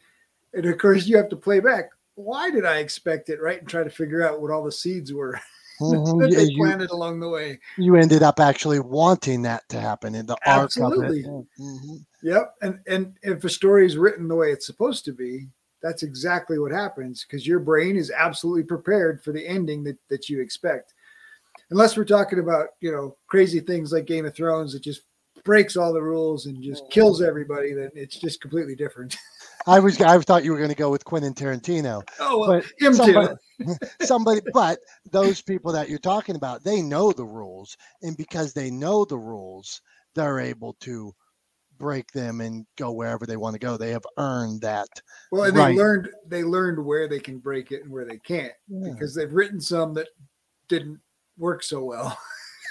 And of course you have to play back why did i expect it right? And try to figure out what all the seeds were mm-hmm. that they planted you, along the way. You ended up actually wanting that to happen in the Absolutely. arc of it. Mm-hmm. Yep. And and if a story is written the way it's supposed to be, that's exactly what happens because your brain is absolutely prepared for the ending that, that you expect. Unless we're talking about, you know, crazy things like Game of Thrones that just breaks all the rules and just kills everybody, then it's just completely different. I was I thought you were going to go with Quentin Tarantino. Oh, well, but him somebody, too. somebody, but those people that you're talking about, they know the rules, and because they know the rules, they're able to break them and go wherever they want to go. They have earned that. Well, and right. they learned they learned where they can break it and where they can't yeah. because they've written some that didn't work so well.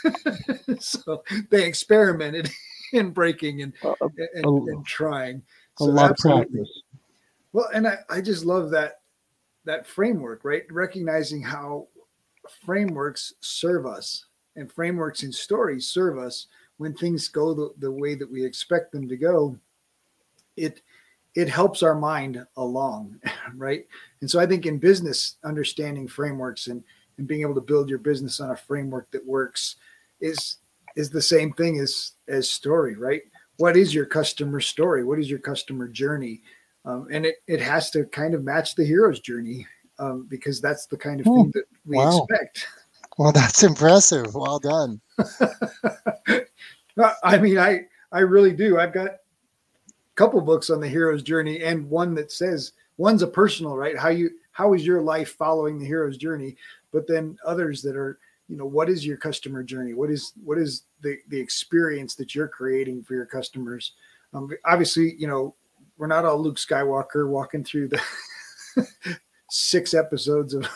so they experimented in breaking and, uh, and, and trying. So a lot absolutely. of practice. Well, and I, I just love that that framework, right? Recognizing how frameworks serve us and frameworks and stories serve us when things go the, the way that we expect them to go. It it helps our mind along, right? And so I think in business, understanding frameworks and and being able to build your business on a framework that works is is the same thing as as story, right? What is your customer story? What is your customer journey? um, and it, it has to kind of match the hero's journey um, because that's the kind of thing that we wow. expect. Well, that's impressive. Well done. I mean, I I really do. I've got a couple books on the hero's journey, and one that says one's a personal right. How you how is your life following the hero's journey? But then others that are you know what is your customer journey? What is what is the the experience that you're creating for your customers? Um, obviously, you know we're not all Luke Skywalker walking through the six episodes of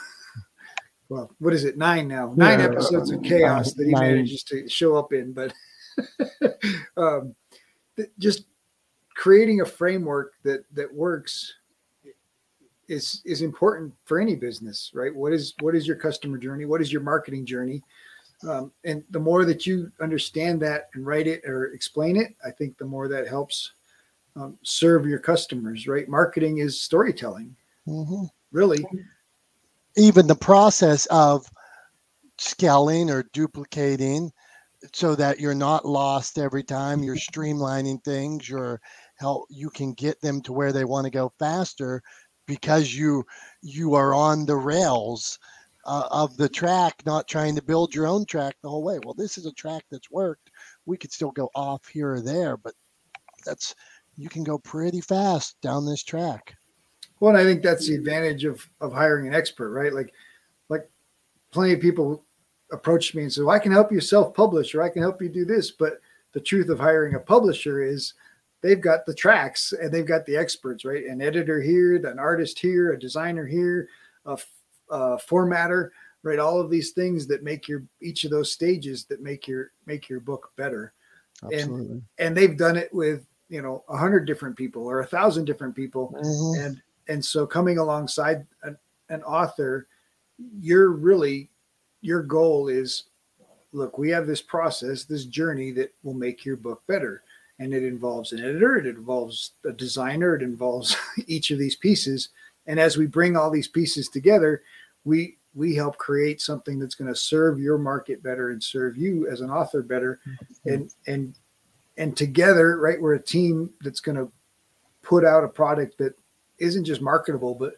well, what is it? Nine now. Nine yeah, episodes of chaos that he nine. manages to show up in, but um, just creating a framework that that works is is important for any business, right? What is what is your customer journey? What is your marketing journey? Um, and the more that you understand that and write it or explain it, I think the more that helps um, serve your customers, right? Marketing is storytelling, mm-hmm. really. Even the process of scaling or duplicating so that you're not lost every time you're streamlining things you're help you can get them to where they want to go faster because you you are on the rails uh, of the track, not trying to build your own track the whole way. Well, this is a track that's worked. We could still go off here or there, but that's you can go pretty fast down this track. Well, and I think that's the advantage of of hiring an expert, right? Like, like plenty of people approached me and said, well, "I can help you self-publish, or I can help you do this," but the truth of hiring a publisher is they've got the tracks and they've got the experts, right? An editor here, an artist here, a designer here, a, a formatter, right? All of these things that make your each of those stages that make your make your book better. Absolutely. And and they've done it with you know a hundred different people or a thousand different people, mm-hmm. and and so coming alongside an, an author, you're really your goal is look we have this process this journey that will make your book better and it involves an editor, it involves a designer, it involves each of these pieces. And as we bring all these pieces together, we we help create something that's going to serve your market better and serve you as an author better. Mm-hmm. And and and together, right, we're a team that's going to put out a product that isn't just marketable, but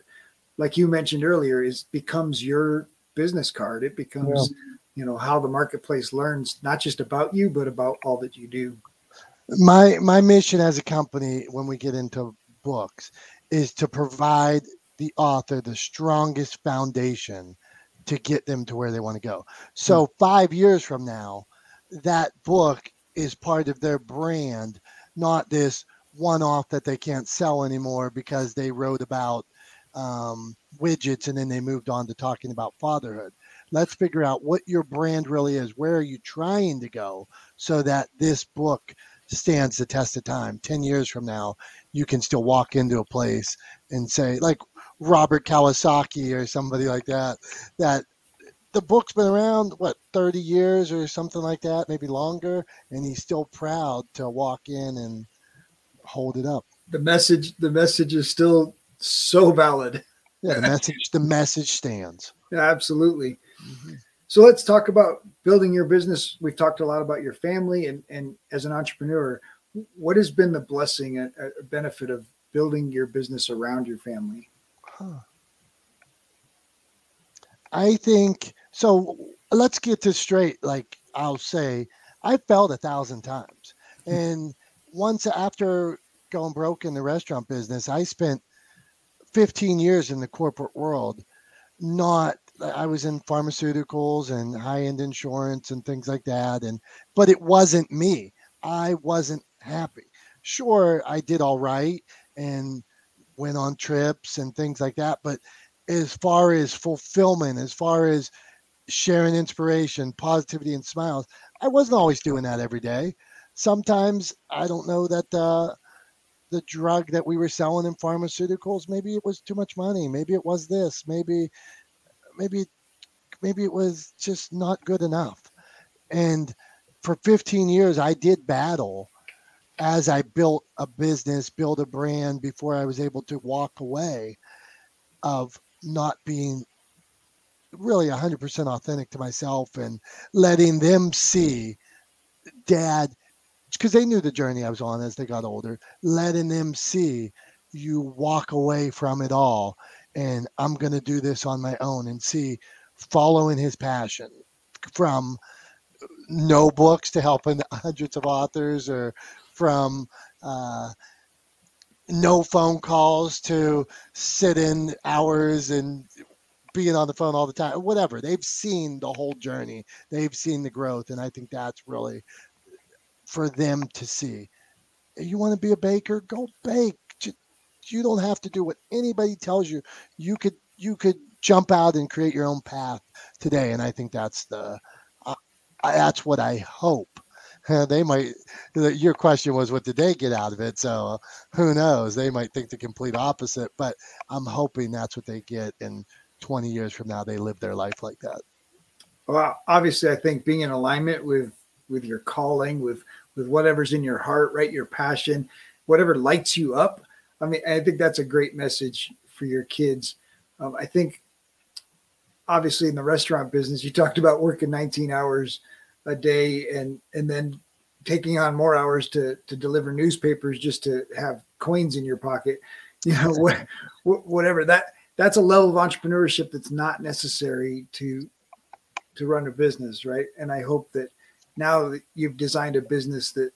like you mentioned earlier, is becomes your business card. It becomes, yeah. you know, how the marketplace learns not just about you, but about all that you do my my mission as a company when we get into books is to provide the author the strongest foundation to get them to where they want to go. So hmm. 5 years from now that book is part of their brand, not this one off that they can't sell anymore because they wrote about um, widgets and then they moved on to talking about fatherhood. Let's figure out what your brand really is. Where are you trying to go so that this book stands the test of time. 10 years from now, you can still walk into a place and say, like Robert Kawasaki or somebody like that, that the book's been around, what, 30 years or something like that, maybe longer, and he's still proud to walk in and hold it up. The message, the message is still so valid. Yeah, the message, the message stands. Yeah, absolutely. Mm-hmm. So let's talk about building your business. We've talked a lot about your family and, and as an entrepreneur, what has been the blessing and benefit of building your business around your family? Huh. I think so. Let's get this straight. Like I'll say, I failed a thousand times. Hmm. And once after going broke in the restaurant business, I spent 15 years in the corporate world, not I was in pharmaceuticals and high end insurance and things like that. And but it wasn't me. I wasn't happy. Sure, I did all right and went on trips and things like that. But as far as fulfillment, as far as sharing inspiration, positivity, and smiles, I wasn't always doing that every day. Sometimes I don't know that uh, the drug that we were selling in pharmaceuticals, maybe it was too much money. Maybe it was this. Maybe maybe maybe it was just not good enough. And for 15 years, I did battle as I built a business, build a brand before I was able to walk away of not being really 100% authentic to myself and letting them see dad because they knew the journey I was on as they got older, letting them see you walk away from it all and I'm going to do this on my own and see following his passion from no books to helping hundreds of authors or from uh, no phone calls to sit in hours and being on the phone all the time whatever. They've seen the whole journey. They've seen the growth and i think that's really for them to see. You want to be a baker? Go bake you don't have to do what anybody tells you. You could you could jump out and create your own path today, and I think that's the uh, that's what I hope. they might. Your question was, what did they get out of it? So uh, who knows? They might think the complete opposite, but I'm hoping that's what they get, and 20 years from now, they live their life like that. Well, obviously, I think being in alignment with with your calling, with with whatever's in your heart, right, your passion, whatever lights you up. I mean, I think that's a great message for your kids. Um, I think, obviously, in the restaurant business, you talked about working 19 hours a day and and then taking on more hours to to deliver newspapers just to have coins in your pocket. You know, what, whatever that that's a level of entrepreneurship that's not necessary to to run a business, right? And I hope that now that you've designed a business that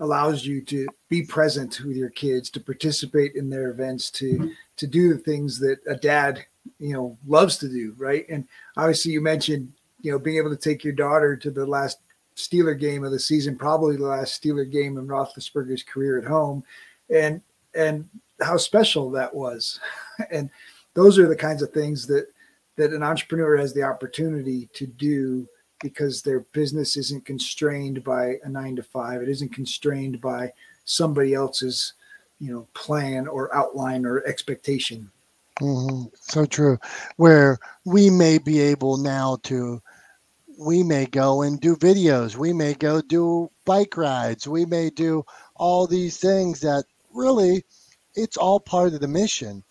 allows you to be present with your kids, to participate in their events, to mm-hmm. to do the things that a dad, you know, loves to do, right? And obviously you mentioned, you know, being able to take your daughter to the last Steeler game of the season, probably the last Steeler game in Roethlisberger's career at home, and and how special that was. and those are the kinds of things that that an entrepreneur has the opportunity to do because their business isn't constrained by a nine to five. It isn't constrained by somebody else's, you know, plan or outline or expectation. Mm-hmm. So true. Where we may be able now to, we may go and do videos. We may go do bike rides. We may do all these things that really, it's all part of the mission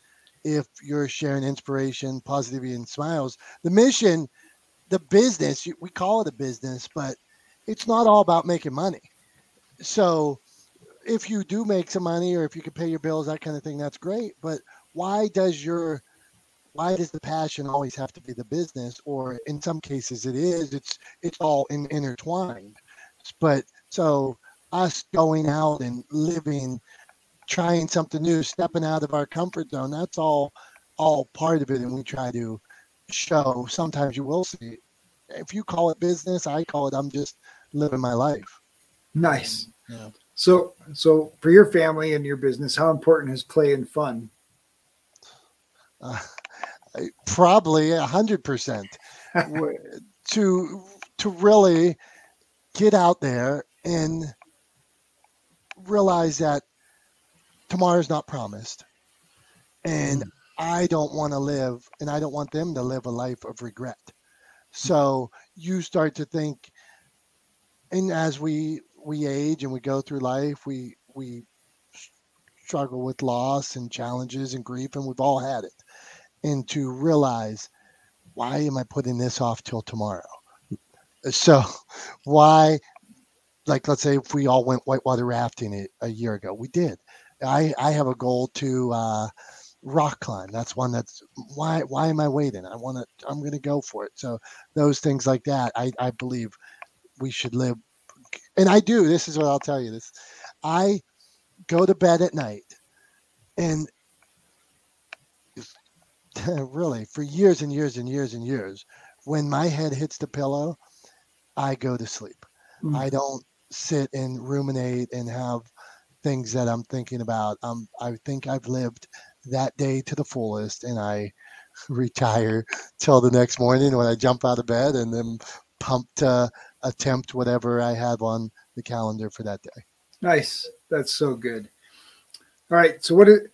if you're sharing inspiration, positivity, and smiles. The mission, the business, we call it a business, but it's not all about making money. So if you do make some money or if you can pay your bills, that kind of thing, that's great. But why does your why does the passion always have to be the business or in some cases it is it's it's all in, intertwined but so us going out and living trying something new, stepping out of our comfort zone. That's all all part of it. And we try to show sometimes you will see if you call it business, I call it I'm just living my life. Nice. Yeah. So so for your family and your business, how important is play and fun? Uh, probably a hundred percent to to really get out there and realize that tomorrow's not promised. And mm. I don't want to live, and I don't want them to live a life of regret. So you start to think, and as we we age and we go through life, we we struggle with loss and challenges and grief, and we've all had it. And to realize, why am I putting this off till tomorrow? So, why, like, let's say if we all went whitewater rafting a, a year ago, we did. I I have a goal to uh, rock climb. That's one that's why why am I waiting? I want to. I'm going to go for it. So those things like that, I I believe we should live, and I do. This is what I'll tell you. This I go to bed at night, and really for years and years and years and years, when my head hits the pillow, I go to sleep. Mm. I don't sit and ruminate and have things that I'm thinking about. Um, I think I've lived that day to the fullest, and I retire till the next morning when I jump out of bed and then pumped to attempt whatever I have on the calendar for that day. Nice. That's so good. All right. So what? It,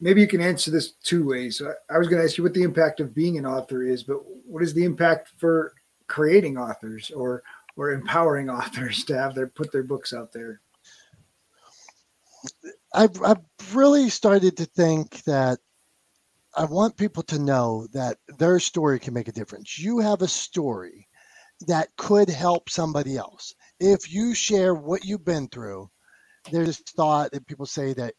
maybe you can answer this two ways. I was going to ask you what the impact of being an author is, but what is the impact for creating authors or or empowering authors to have their put their books out there? I've, I've really started to think that I want people to know that their story can make a difference. You have a story that could help somebody else. If you share what you've been through, there's this thought that people say that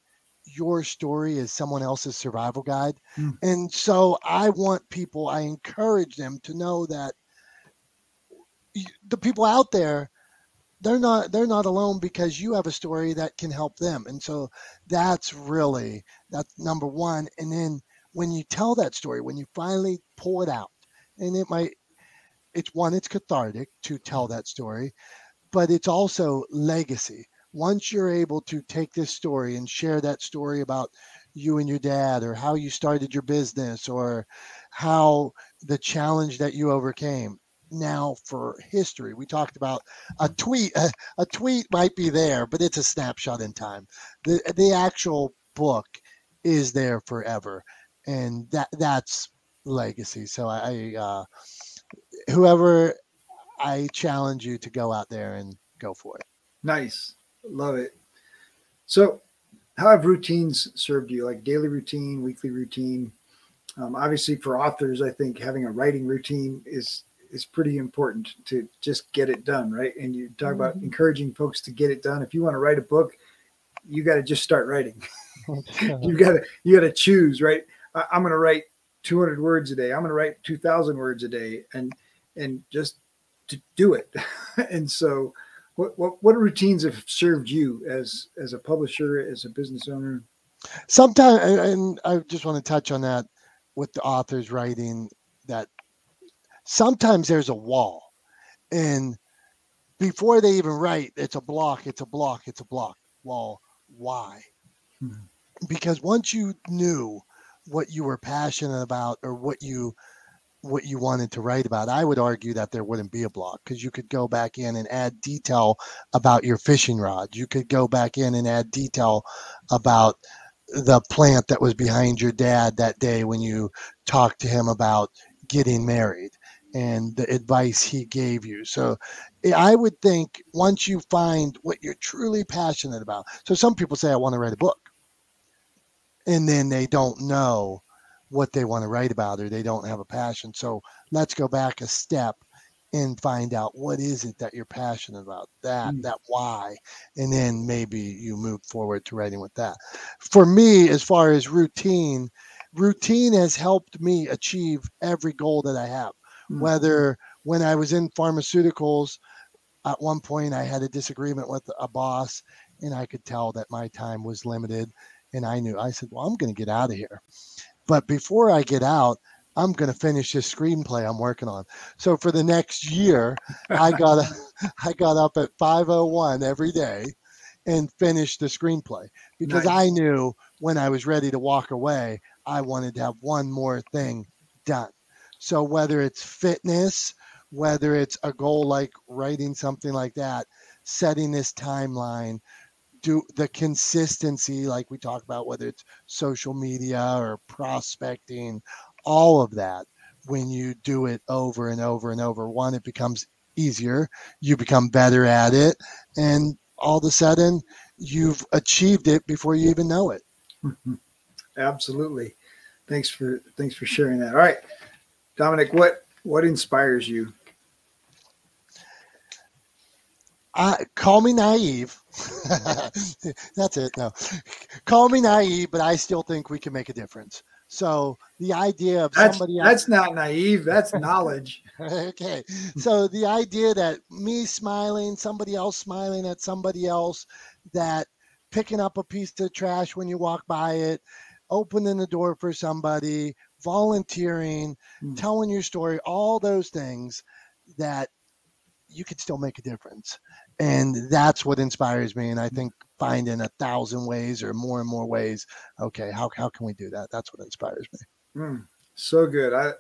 your story is someone else's survival guide. Mm. And so I want people, I encourage them to know that the people out there they're not they're not alone because you have a story that can help them. And so that's really that's number one. And then when you tell that story when you finally pull it out and it might it's one it's cathartic to tell that story but it's also legacy. Once you're able to take this story and share that story about you and your dad or how you started your business or how the challenge that you overcame now for history we talked about a tweet a, a tweet might be there but it's a snapshot in time the the actual book is there forever and that that's legacy so i uh whoever i challenge you to go out there and go for it Nice. Love it. So, how have routines served you? Like daily routine, weekly routine? Um, obviously, for authors, I think having a writing routine is is pretty important to just get it done, right? And you talk about Mhm. encouraging folks to get it done. If you want to write a book, you got to just start writing. you got to you got to choose, right? I, I'm going to write 200 words a day. I'm going to write 2,000 words a day, and and just to do it. and so, what what what routines have served you as as a publisher, as a business owner? sometimes and i just want to touch on that with the authors writing that sometimes there's a wall and before they even write it's a block it's a block it's a block. Well why? Mhm. because once you knew what you were passionate about or what you what you wanted to write about i would argue that there wouldn't be a block because you could go back in and add detail about your fishing rod. You could go back in and add detail about the plant that was behind your dad that day when you talked to him about getting married and the advice he gave you. So I would think once you find what you're truly passionate about. So some people say, I want to write a book. And then they don't know what they want to write about or they don't have a passion. So let's go back a step and find out what is it that you're passionate about that Mm. that why and then maybe you move forward to writing with that for me as far as routine routine has helped me achieve every goal that i have Mm. whether when i was in pharmaceuticals at one point i had a disagreement with a boss and i could tell that my time was limited and i knew i said well i'm going to get out of here but before i get out i'm going to finish this screenplay i'm working on so for the next year i got a, i got up at 501 every day and finished the screenplay because Nice. i knew when i was ready to walk away i wanted to have one more thing done so whether it's fitness whether it's a goal like writing something like that setting this timeline do the consistency like we talk about whether it's social media or prospecting all of that when you do it over and over and over one it becomes easier you become better at it and all of a sudden you've achieved it before you even know it mm-hmm. Absolutely. Thanks for thanks for sharing that. All right, Dominic, what what inspires you? I, call me naive that's it no call me naive but i still think we can make a difference so the idea of That's somebody else that's not naive. That's knowledge. okay. So the idea that me smiling, somebody else smiling at somebody else, that picking up a piece of trash when you walk by it, opening the door for somebody, volunteering, Mm. telling your story, all those things that you could still make a difference. And that's what inspires me. And I think finding a thousand ways or more and more ways, okay, how, how can we do that? That's what inspires me. Mm, so good. I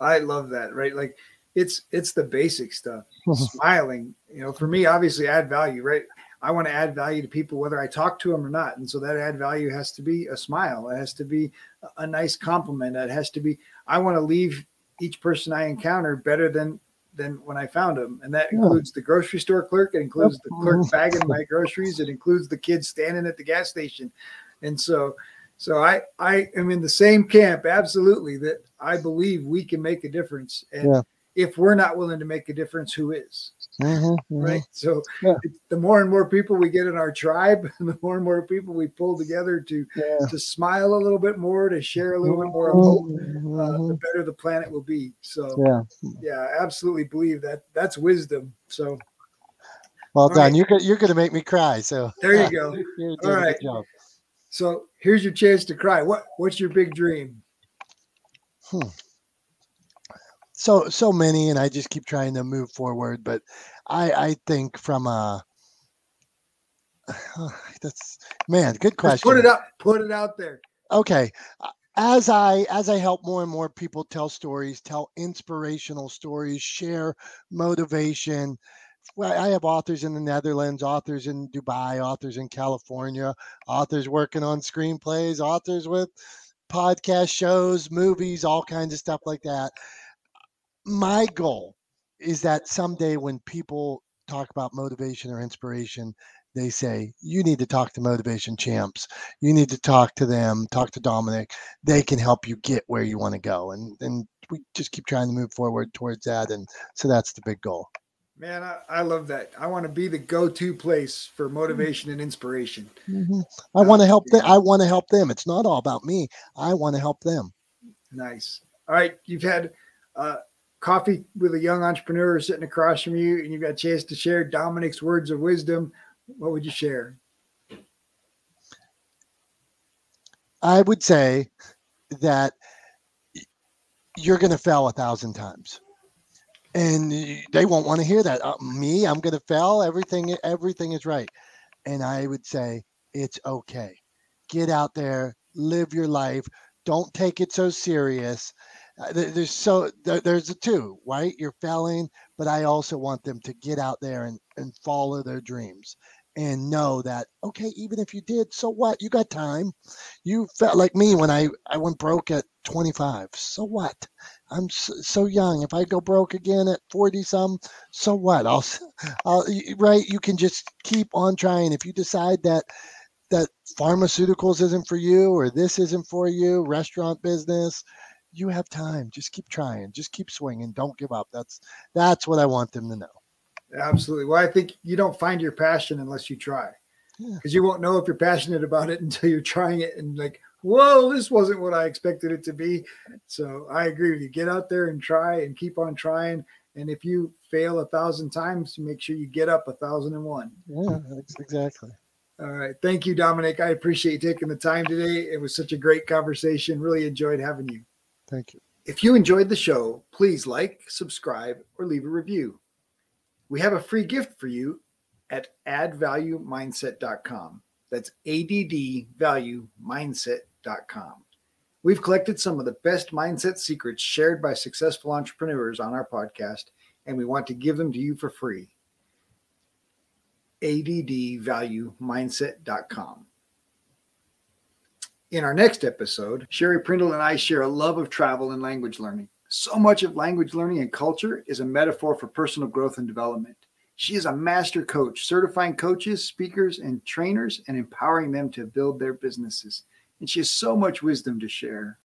I love that. Right, like it's it's the basic stuff. Smiling, you know, for me, obviously, add value. Right, I want to add value to people whether I talk to them or not, and so that add value has to be a smile. It has to be a- nice compliment. It has to be. I want to leave each person I encounter better than than when I found them, and that includes the grocery store clerk. It includes the clerk mm-hmm. bagging my groceries. It includes the kids standing at the gas station, and so so I I am in the same camp absolutely that I believe we can make a difference and Yeah. If we're not willing to make a difference who is Mhm, mhm. right so Yeah. the more and more people we get in our tribe and the more and more people we pull together to Yeah. to smile a little bit more to share a little bit more of hope uh, the better the planet will be so Yeah. yeah I absolutely believe that that's wisdom so Well All done. right. You're go- you're gonna make me cry. So there you go You're All right. so here's your chance to cry what what's your big dream So so many, and I just keep trying to move forward. But I I think from a That's man, good question. Just put it up. Put it out there. Okay. As I as I help more and more people tell stories, tell inspirational stories, share motivation. Well, I have authors in the Netherlands, authors in Dubai, authors in California, authors working on screenplays, authors with podcast shows, movies, all kinds of stuff like that. My goal is that someday when people talk about motivation or inspiration, they say, you need to talk to motivation champs. You need to talk to them, talk to Dominic. They can help you get where you want to go. And, and we just keep trying to move forward towards that. And so that's the big goal. Man, I, I love that. I want to be the go-to place for mm-hmm. motivation and inspiration. Mm-hmm. I want to help them. I want to help them. It's not all about me. I want to help them. Nice. All right. You've had uh, coffee with a young entrepreneur sitting across from you, and you've got a chance to share Dominic's words of wisdom. What would you share? I would say that you're going to fail a thousand times. And they won't want to hear that. Uh, me i'm going to fail everything everything is right. And i would say it's okay. Get out there live your life. Don't take it so serious uh, there's so there's a two right? You're failing but i also want them to get out there and, and follow their dreams and know that okay even if you did so what? You got time. You felt like me when i i went broke at 25 so what? I'm so, so young. If i go broke again at 40 some so what? I'll i'll right? You can just keep on trying. If you decide that that pharmaceuticals isn't for you or this isn't for you restaurant business you have time. Just keep trying. Just keep swinging. Don't give up. That's that's what I want them to know. Absolutely. Well, I think you don't find your passion unless you try, because yeah. you won't know if you're passionate about it until you're trying it and like, whoa, this wasn't what I expected it to be. So I agree with you. Get out there and try and keep on trying. And if you fail a thousand times, make sure you get up a thousand and one. Yeah, exactly. All right. Thank you, Dominic. I appreciate you taking the time today. It was such a great conversation. Really enjoyed having you. Thank you. If you enjoyed the show, please like, subscribe, or leave a review. We have a free gift for you at addvaluemindset.com. That's addvaluemindset.com. We've collected some of the best mindset secrets shared by successful entrepreneurs on our podcast, and we want to give them to you for free. addvaluemindset.com. In our next episode, Sherry Prindle and I share a love of travel and language learning. So much of language learning and culture is a metaphor for personal growth and development. She is a master coach, certifying coaches, speakers, and trainers and empowering them to build their businesses. And she has so much wisdom to share.